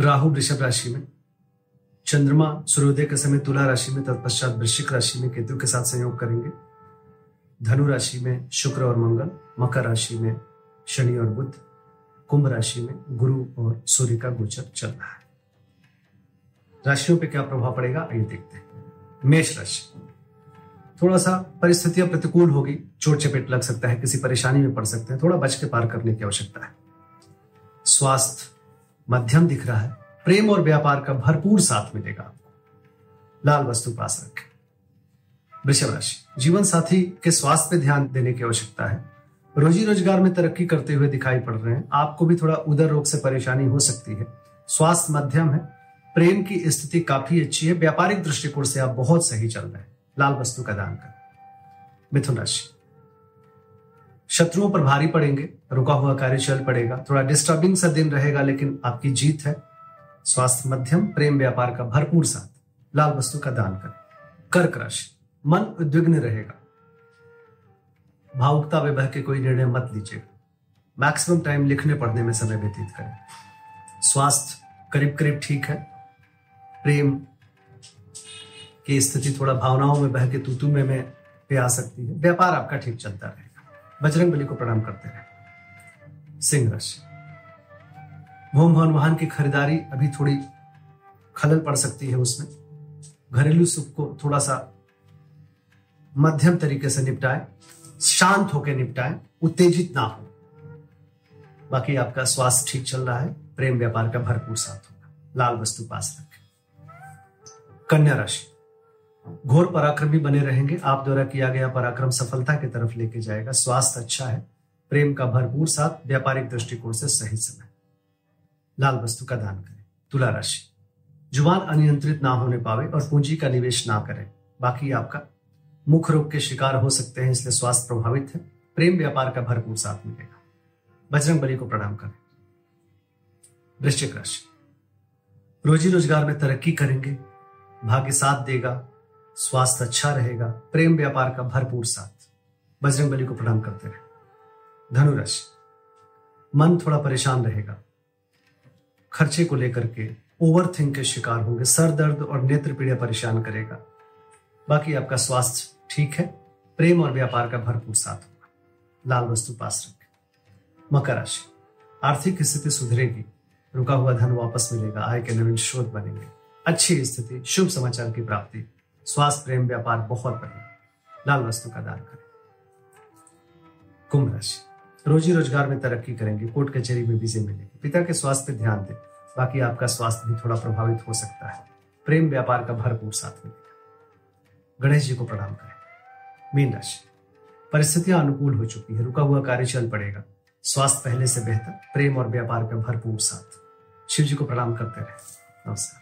राहु वृषभ राशि में, चंद्रमा सूर्योदय के समय तुला राशि में तत्पश्चात वृश्चिक राशि में केतु के साथ संयोग करेंगे। धनु राशि में शुक्र और मंगल, मकर राशि में शनि और बुध, कुंभ राशि में गुरु और सूर्य का गोचर चल रहा है। राशियों पे क्या प्रभाव पड़ेगा, आइए देखते हैं। मेष राशि, थोड़ा सा परिस्थितियाँ प्रतिकूल होगी, चोट चपेट लग सकता है, किसी परेशानी में पड़ सकते हैं, थोड़ा बच के पार करने की आवश्यकता है। स्वास्थ्य मध्यम दिख रहा है। प्रेम और व्यापार का भरपूर साथ मिलेगा आपको। लाल वस्तु पास रखें। वृषभ राशि, जीवन साथी के स्वास्थ्य पे ध्यान देने की आवश्यकता है। रोजी रोज़गार में तरक्की करते हुए दिखाई पड़ रहे हैं। आपको भी थोड़ा उदर रोग से परेशानी हो सकती है। स्वास्थ्य मध्यम है। प्रेम की स्थिति काफ़ी अच्छी है। व्यापारिक दृष्टिकोण से आप बहुत सही चल रहे हैं। लाल वस्तु का दान करें। मिथुन राशि शत्रुओं पर भारी पड़ेंगे, रुका हुआ कार्य चल पड़ेगा। थोड़ा डिस्टर्बिंग सा दिन रहेगा, लेकिन आपकी जीत है। स्वास्थ्य मध्यम, प्रेम व्यापार का भरपूर साथ। लाल वस्तु का दान करें। कर्क राशि, मन उद्विग्न रहेगा। भावुकता में बह के कोई निर्णय मत लीजिएगा। मैक्सिमम टाइम लिखने पढ़ने में समय व्यतीत करें। स्वास्थ्य करीब करीब ठीक है। प्रेम की स्थिति थोड़ा भावनाओं में बह के तूतू में में पे आ सकती है। व्यापार आपका ठीक चलता रहेगा। बजरंग बली को प्रणाम करते रहे सिंह राशि भूम भवन वाहन की खरीदारी अभी थोड़ी खलल पड़ सकती है उसमें। घरेलू सुख को थोड़ा सा मध्यम तरीके से निपटाए, शांत होकर निपटाए, उत्तेजित ना हो। बाकी आपका स्वास्थ्य ठीक चल रहा है, प्रेम व्यापार का भरपूर साथ होगा। लाल वस्तु पास रखें। कन्या राशि। घोर पराक्रमी बने रहेंगे। आप द्वारा किया गया पराक्रम सफलता की तरफ़ लेके जाएगा। स्वास्थ्य अच्छा है। प्रेम का भरपूर साथ, व्यापारिक दृष्टिकोण से सही समय। लाल वस्तु का दान करें। तुला राशि। ज़ुबान अनियंत्रित ना होने पावे और पूंजी का निवेश ना करें। बाकी आपका मुख रोग के शिकार हो सकते हैं, इसलिए स्वास्थ्य प्रभावित है। प्रेम व्यापार का भरपूर साथ मिलेगा। बजरंग बली को प्रणाम करें। वृश्चिक राशि। रोजी रोज़गार में तरक्की करेंगे। भाग्य साथ देगा। स्वास्थ्य अच्छा रहेगा, प्रेम व्यापार का भरपूर साथ। बजरंग बली को प्रणाम करते रहे। धनु राशि मन थोड़ा परेशान रहेगा। खर्चे को लेकर के ओवर थिंक के शिकार होंगे, सर दर्द और नेत्र पीड़ा परेशान करेगा। बाकी आपका स्वास्थ्य ठीक है, प्रेम और व्यापार का भरपूर साथ होगा। लाल वस्तु पास रखें। मकर राशि, आर्थिक स्थिति सुधरेगी, रुका हुआ धन वापस मिलेगा, आय के नवीन स्रोत बनेंगे। अच्छी स्थिति, शुभ समाचार की प्राप्ति। स्वास्थ्य प्रेम व्यापार बहुत बढ़िया लाल वस्तु का दान करें। कुंभ राशि। रोजी रोज़गार में तरक्की करेंगे, कोर्ट कचहरी में विजय मिलेगी। पिता के स्वास्थ्य पर ध्यान दें, बाकी आपका स्वास्थ्य भी थोड़ा प्रभावित हो सकता है। प्रेम व्यापार का भरपूर साथ मिलेगा। गणेश जी को प्रणाम करें। मीन राशि। परिस्थितियाँ अनुकूल हो चुकी है, रुका हुआ कार्य चल पड़ेगा। स्वास्थ्य पहले से बेहतर, प्रेम और व्यापार का भरपूर साथ। शिव जी को प्रणाम करते रहे। नमस्कार।